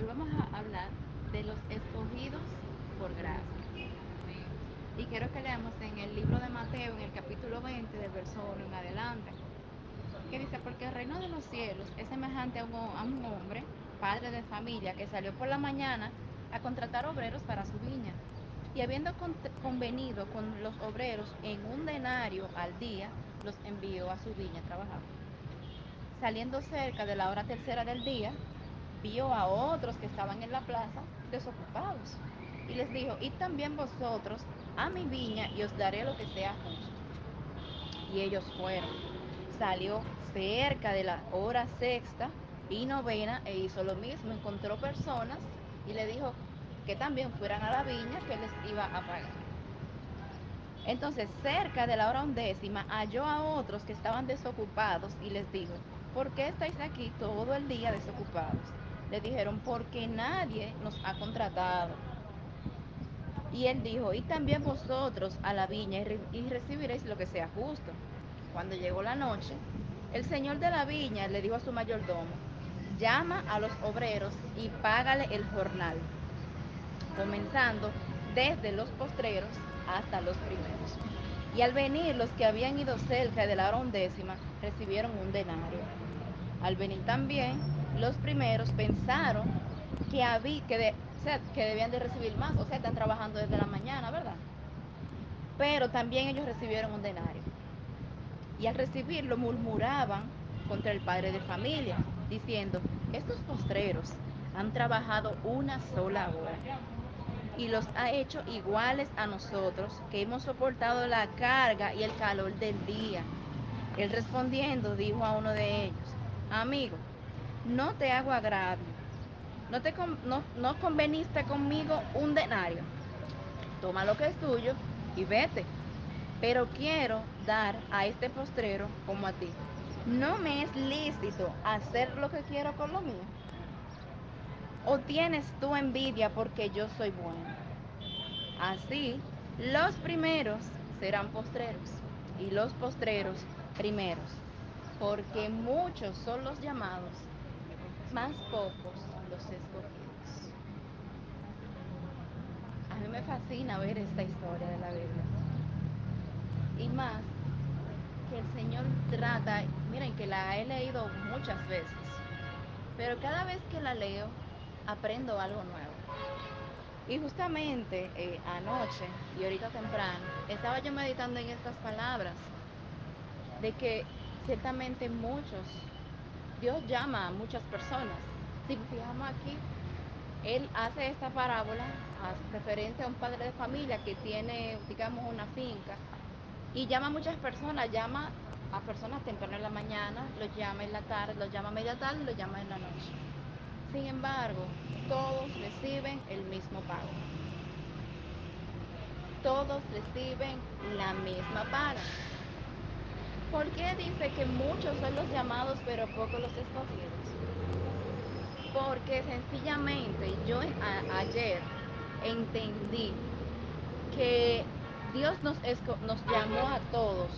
Hoy vamos a hablar de los escogidos por gracia. Y quiero que leamos en el libro de Mateo, en el capítulo 20, del verso 1 en adelante, que dice, porque el reino de los cielos es semejante a un, a un hombre, padre de familia, que salió por la mañana a contratar obreros para su viña. Y habiendo convenido con los obreros en un denario al día, los envió a su viña a trabajar. Saliendo cerca de la hora tercera del día, vio a otros que estaban en la plaza desocupados y les dijo, id también vosotros a mi viña y os daré lo que sea justo. Y ellos fueron. Salió cerca de la hora sexta y novena e hizo lo mismo. Encontró personas y le dijo que también fueran a la viña que les iba a pagar. Entonces, cerca de la hora undécima, halló a otros que estaban desocupados y les dijo, ¿por qué estáis aquí todo el día desocupados? Le dijeron, porque nadie nos ha contratado. Y él dijo, y también vosotros a la viña y recibiréis lo que sea justo. Cuando llegó la noche, el señor de la viña le dijo a su mayordomo, llama a los obreros y págale el jornal, comenzando desde los postreros hasta los primeros. Y al venir los que habían ido cerca de la undécima, recibieron un denario. Al venir también los primeros pensaron que, que debían de recibir más, o sea, están trabajando desde la mañana, ¿verdad? Pero también ellos recibieron un denario. Y al recibirlo murmuraban contra el padre de familia, diciendo, estos postreros han trabajado una sola hora y los ha hecho iguales a nosotros, que hemos soportado la carga y el calor del día. Él respondiendo dijo a uno de ellos, amigo, no te hago agravio, no, te no, no conveniste conmigo un denario. Toma lo que es tuyo y vete. Pero quiero dar a este postrero como a ti. ¿No me es lícito hacer lo que quiero con lo mío? ¿O tienes tú envidia porque yo soy bueno? Así, los primeros serán postreros y los postreros primeros, porque muchos son los llamados, más pocos los escogidos. A mí me fascina ver esta historia de la Biblia. Y más que el Señor trata, miren que la he leído muchas veces, pero cada vez que la leo aprendo algo nuevo. Y justamente eh, anoche y ahorita temprano estaba yo meditando en estas palabras de que ciertamente muchos, Dios llama a muchas personas. Si fijamos aquí, Él hace esta parábola referente a un padre de familia que tiene, digamos, una finca y llama a muchas personas, llama a personas temprano en la mañana, los llama en la tarde, los llama a media tarde, los llama en la noche. Sin embargo, todos reciben el mismo pago. Todos reciben la misma paga. ¿Por qué dice que muchos son los llamados pero pocos los escogidos? Porque sencillamente yo ayer entendí que Dios nos, nos llamó a todos.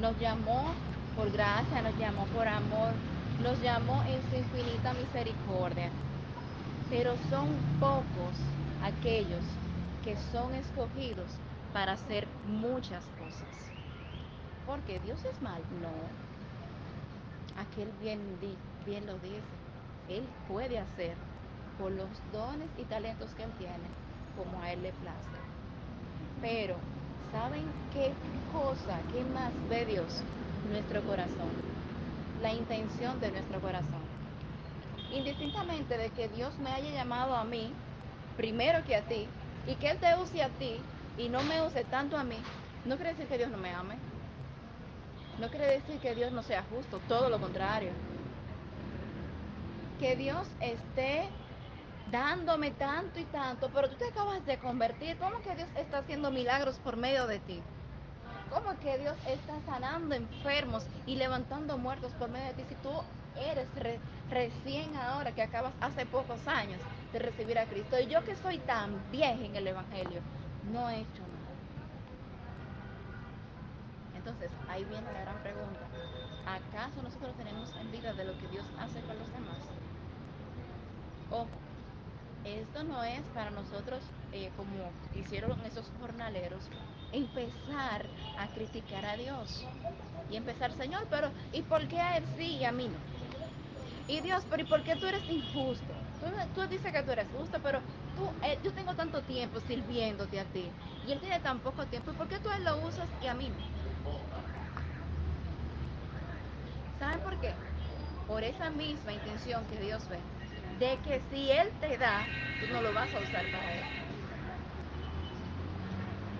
Nos llamó por gracia, nos llamó por amor, nos llamó en su infinita misericordia. Pero son pocos aquellos que son escogidos para hacer muchas cosas. Porque Dios es mal, no. Aquel bien, lo dice. Él puede hacer por los dones y talentos que Él tiene, como a Él le place. Pero, ¿saben qué cosa, qué más ve Dios? Nuestro corazón. La intención de nuestro corazón. Indistintamente de que Dios me haya llamado a mí, primero que a ti, y que Él te use a ti y no me use tanto a mí, no quiere decir que Dios no me ame. No quiere decir que Dios no sea justo, todo lo contrario. Que Dios esté dándome tanto y tanto, pero tú te acabas de convertir. ¿Cómo que Dios está haciendo milagros por medio de ti? ¿Cómo que Dios está sanando enfermos y levantando muertos por medio de ti si tú eres recién ahora que acabas hace pocos años de recibir a Cristo? Y yo que soy tan vieja en el Evangelio, no he hecho. Entonces, ahí viene la gran pregunta. ¿Acaso nosotros tenemos envidia de lo que Dios hace con los demás? Ojo, esto no es para nosotros, eh, como hicieron esos jornaleros, empezar a criticar a Dios. Y empezar, Señor, pero ¿y por qué a él sí y a mí no? Y Dios, pero ¿y por qué tú eres injusto? Tú, tú dices que tú eres justo, pero tú, eh, yo tengo tanto tiempo sirviéndote a ti. Y él tiene tan poco tiempo. ¿Y por qué tú él lo usas y a mí no? ¿Saben por Por esa misma intención que Dios ve, de que si Él te da, tú no lo vas a usar para Él.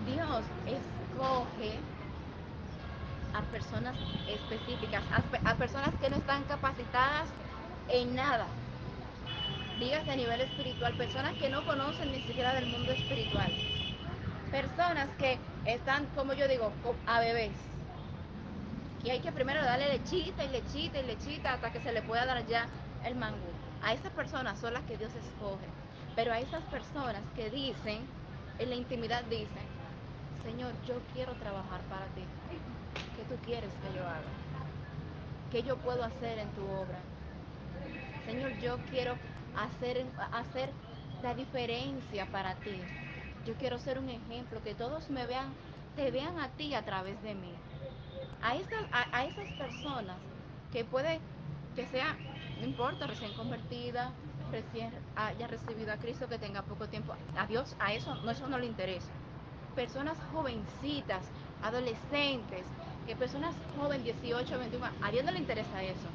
Dios escoge a personas específicas, a, a personas que no están capacitadas en nada. Dígase a nivel espiritual, personas que no conocen ni siquiera del mundo espiritual. Personas que están, como yo digo, a bebés y hay que primero darle lechita y lechita y lechita hasta que se le pueda dar ya el mangú. A esas personas son las que Dios escoge. Pero a esas personas que dicen, en la intimidad dicen, Señor, yo quiero trabajar para ti. ¿Qué tú quieres que yo haga? ¿Qué yo puedo hacer en tu obra? Señor, yo quiero hacer, hacer la diferencia para ti. Yo quiero ser un ejemplo, que todos me vean, te vean a ti a través de mí a, esa, a, a esas personas que puede que sea, no importa, recién convertida, recién haya recibido a Cristo, que tenga poco tiempo, a Dios a eso no, eso no le interesa. Personas jovencitas, adolescentes, que personas jóvenes, 18, 21, a Dios no le interesa eso.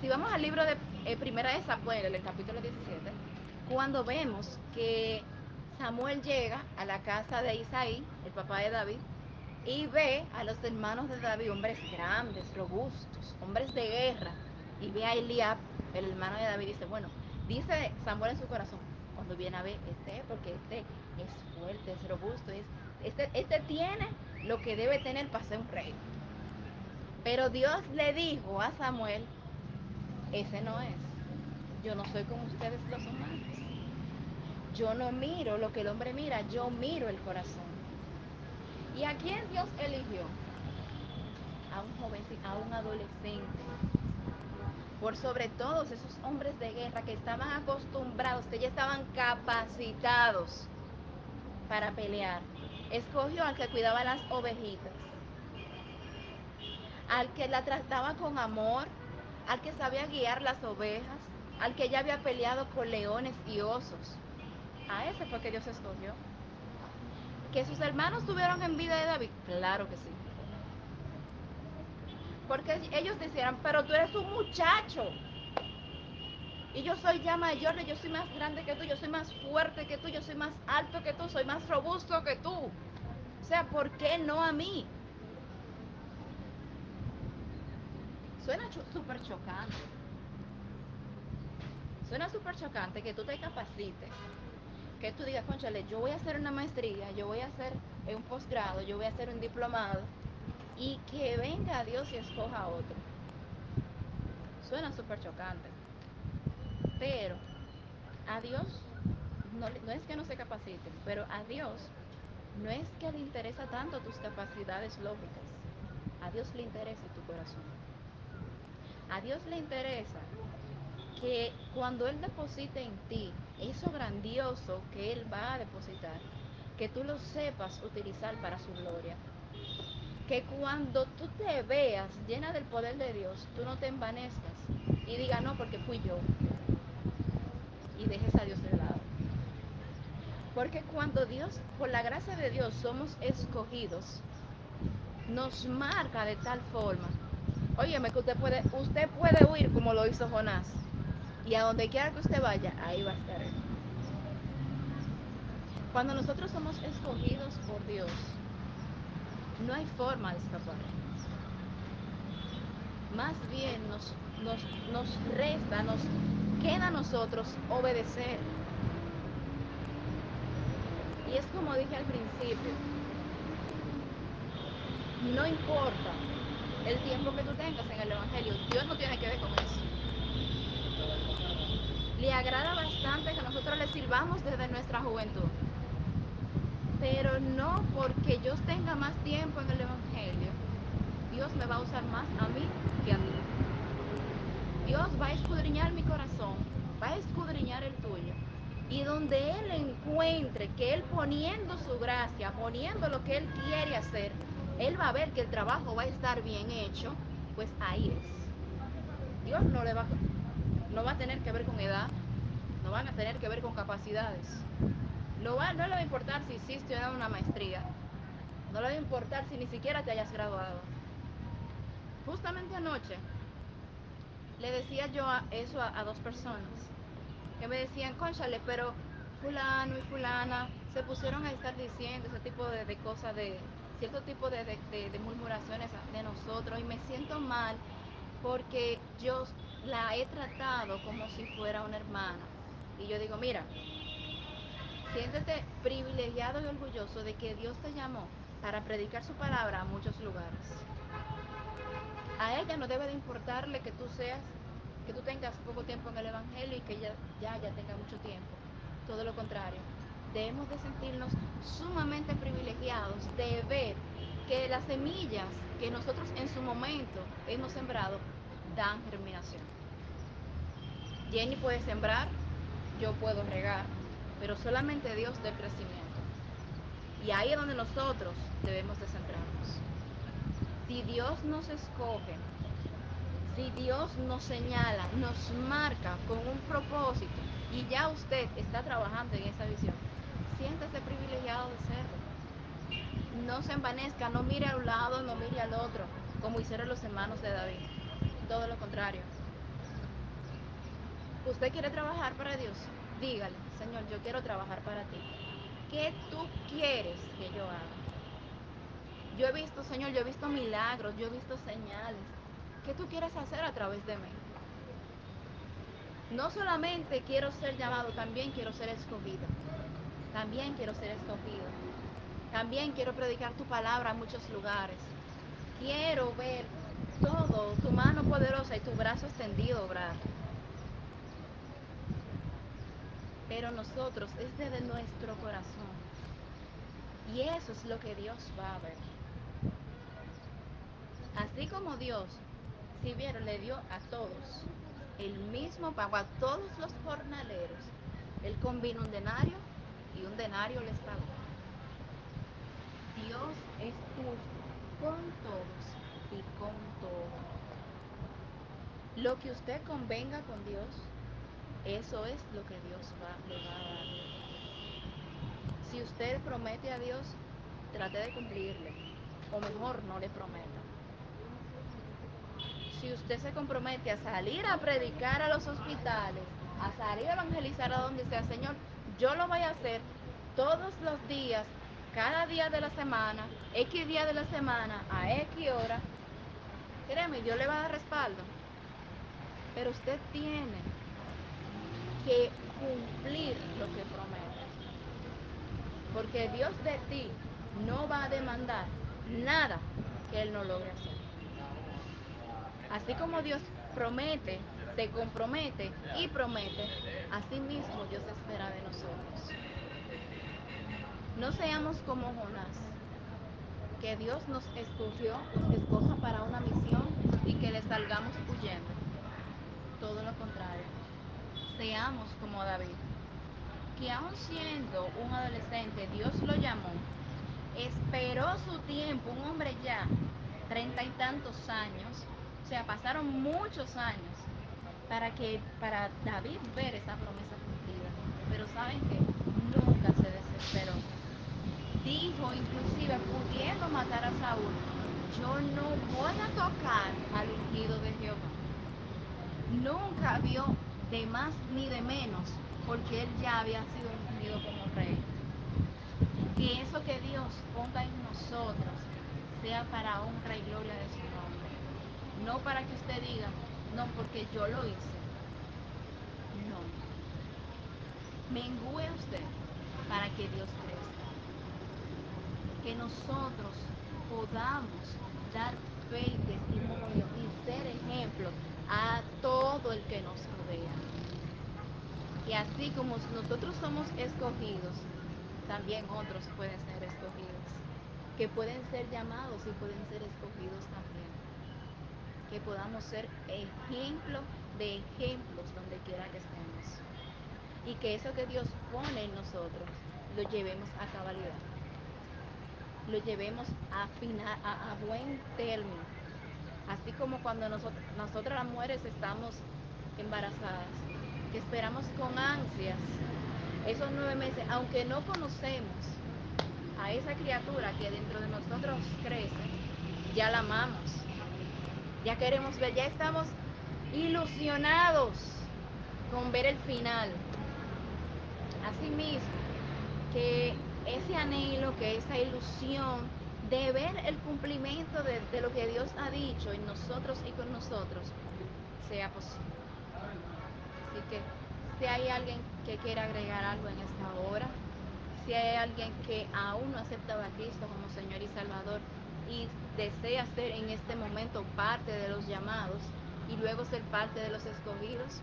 Si vamos al libro de eh, Primera de Samuel, en el capítulo 17, cuando vemos que Samuel llega a la casa de Isaí, el papá de David, y ve a los hermanos de David, hombres grandes, robustos, hombres de guerra, y ve a Eliab, el hermano de David, y dice, bueno, dice Samuel en su corazón, cuando viene a ver este, porque este es fuerte, es robusto, es, este, este tiene lo que debe tener para ser un rey. Pero Dios le dijo a Samuel, ese no es, yo no soy como ustedes los humanos. Yo no miro lo que el hombre mira, yo miro el corazón. ¿Y a quién Dios eligió? A un joven, a un adolescente. Por sobre todos esos hombres de guerra que estaban acostumbrados, que ya estaban capacitados para pelear. Escogió al que cuidaba las ovejitas, al que la trataba con amor, al que sabía guiar las ovejas, al que ya había peleado con leones y osos. A ese fue que Dios escogió. ¿Que sus hermanos tuvieron envidia de David? Claro que sí. Porque ellos decían, pero tú eres un muchacho. Y yo soy ya mayor, yo soy más grande que tú, yo soy más fuerte que tú, yo soy más alto que tú, soy más robusto que tú. O sea, ¿por qué no a mí? Suena súper chocante. Suena súper chocante que tú te capacites que tú digas, conchale, yo voy a hacer una maestría, yo voy a hacer un posgrado, yo voy a hacer un diplomado, y que venga Dios y escoja a otro. Suena súper chocante. Pero a Dios, no, no, es que no se capaciten, pero a Dios no es que le interesa tanto tus capacidades lógicas. A Dios le interesa tu corazón. A Dios le interesa que cuando Él deposite en ti eso grandioso que Él va a depositar, que tú lo sepas utilizar para su gloria. Que cuando tú te veas llena del poder de Dios, tú no te envanezcas y digas, no, porque fui yo. Y dejes a Dios de lado. Porque cuando Dios, por la gracia de Dios, somos escogidos, nos marca de tal forma. Óyeme que usted puede, usted puede huir como lo hizo Jonás y a donde quiera que usted vaya, ahí va a estar Él. Cuando nosotros somos escogidos por Dios, no hay forma de escapar. Más bien nos, nos, nos resta, nos queda a nosotros obedecer. Y es como dije al principio, no importa el tiempo que tú tengas en el Evangelio, Dios no tiene que ver con eso agrada bastante que nosotros le sirvamos desde nuestra juventud. Pero no porque yo tenga más tiempo en el Evangelio, Dios me va a usar más a mí que a ti. Dios va a escudriñar mi corazón, va a escudriñar el tuyo. Y donde Él encuentre que Él poniendo su gracia, poniendo lo que Él quiere hacer, Él va a ver que el trabajo va a estar bien hecho, pues ahí es. Dios no le va, no va a tener que ver con edad, van a tener que ver con capacidades. No, va, no le va a importar si hiciste una maestría, no le va a importar si ni siquiera te hayas graduado. Justamente anoche le decía yo a eso a, dos personas que me decían, conchale, pero fulano y fulana se pusieron a estar diciendo ese tipo de, cosas, de cierto tipo de, de, murmuraciones de nosotros y me siento mal porque yo la he tratado como si fuera una hermana. Y yo digo, mira, siéntete privilegiado y orgulloso de que Dios te llamó para predicar su palabra a muchos lugares. A ella no debe de importarle que tú seas que tú tengas poco tiempo en el Evangelio y que ella ya, ya tenga mucho tiempo. Todo lo contrario, debemos de sentirnos sumamente privilegiados de ver que las semillas que nosotros en su momento hemos sembrado dan germinación. Jenny puede sembrar, yo puedo regar, pero solamente Dios da el crecimiento. Y ahí es donde nosotros debemos de centrarnos. Si Dios nos escoge si Dios nos señala, nos marca con un propósito y ya usted está trabajando en esa visión, siéntese privilegiado de serlo. No se envanezca, no mire a un lado, no mire al otro, como hicieron los hermanos de David. Todo lo contrario. ¿Usted quiere trabajar para Dios? Dígale, Señor, yo quiero trabajar para ti. ¿Qué tú quieres que yo haga? Yo he visto, Señor, yo he visto milagros, yo he visto señales, ¿Qué tú quieres hacer a través de mí? No solamente quiero ser llamado, también quiero ser escogido. También quiero ser escogido. También quiero predicar tu palabra en muchos lugares. Quiero ver todo, tu mano poderosa y tu brazo extendido obrar. Pero nosotros es desde nuestro corazón. Y eso es lo que Dios va a ver. Así como Dios si vieron, le dio a todos el mismo pago, a todos los jornaleros. Él combinó un denario y un denario les pagó. Dios es justo con todos y con todo. Lo que usted convenga con Dios, eso es lo que Dios va, le va a dar. Si usted promete a Dios, trate de cumplirle, o mejor no le prometa si usted se compromete a salir a predicar a los hospitales, a salir a evangelizar a donde sea, Señor, yo lo voy a hacer todos los días, cada día de la semana, X día de la semana, a X hora. Créeme, Dios le va a dar respaldo. Pero usted tiene que cumplir lo que promete. Porque Dios de ti no va a demandar nada que Él no logre hacer. Así como Dios promete, se compromete y promete, así mismo Dios espera de nosotros. No seamos como Jonás, que Dios nos escogió, nos escoja para una misión y que le salgamos huyendo. Todo lo contrario. Seamos como David, que aun siendo un adolescente, Dios lo llamó, esperó su tiempo, un hombre ya, treinta y tantos años, o sea, pasaron muchos años para que para David ver esa promesa cumplida. Pero saben que nunca se desesperó. Dijo, inclusive pudiendo matar a Saúl, yo no voy a tocar al ungido de Jehová. Nunca vio de más ni de menos, porque él ya había sido ungido como rey. Que eso que Dios ponga en nosotros sea para honra y gloria de su nombre. No para que usted diga, no, porque yo lo hice. No. Mengúe usted para que Dios crezca. Que nosotros podamos dar fe y testimonio y ser ejemplo a todo el que nos rodea. Y así como nosotros somos escogidos, también otros pueden ser escogidos. Que pueden ser llamados y pueden ser escogidos también. que podamos ser ejemplo de ejemplos donde quiera que estemos. Y que eso que Dios pone en nosotros lo llevemos a cabalidad. Lo llevemos a, final, a, a buen término. Cuando nosotros, nosotras las mujeres estamos embarazadas, que esperamos con ansias esos nueve meses, aunque no conocemos a esa criatura que dentro de nosotros crece, ya la amamos, ya queremos ver, ya estamos ilusionados con ver el final. Asimismo, que ese anhelo, que esa ilusión de ver el cumplimiento de, lo que Dios ha dicho en nosotros y con nosotros sea posible. Así que si hay alguien que quiera agregar algo en esta hora, si hay alguien que aún no ha aceptado a Cristo como Señor y Salvador y desea ser en este momento parte de los llamados y luego ser parte de los escogidos,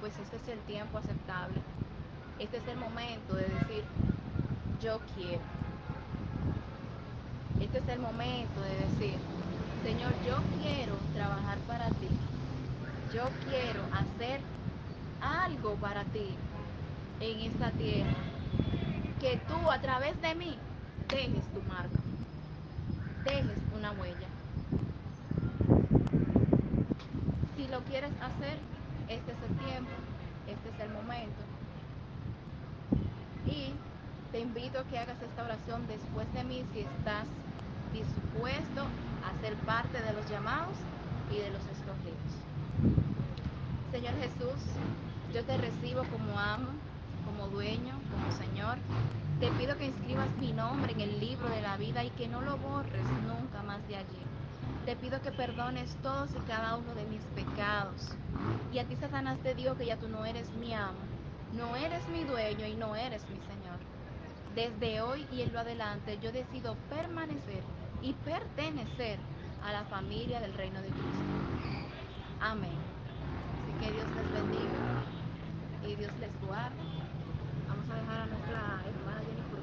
pues este es el tiempo aceptable. Este es el momento de decir, yo quiero. Este es el momento de decir, Señor, yo quiero trabajar para ti. Yo quiero hacer algo para ti en esta tierra. Que tú a través de mí dejes tu marca, dejes una huella. Si lo quieres hacer, este es el tiempo, este es el momento. Y te invito a que hagas esta oración después de mí si estás dispuesto a ser parte de los llamados y de los escogidos. Señor Jesús, yo te recibo como amo, como dueño, como Señor. Te pido que inscribas mi nombre en el libro de la vida y que no lo borres nunca más de allí. Te pido que perdones todos y cada uno de mis pecados. Y a ti, Satanás, te digo que ya tú no eres mi amo, no eres mi dueño y no eres mi Señor. Desde hoy y en lo adelante yo decido permanecer y pertenecer a la familia del reino de Cristo. Amén. Así que Dios les bendiga y Dios les guarde. Vamos a dejar a nuestra.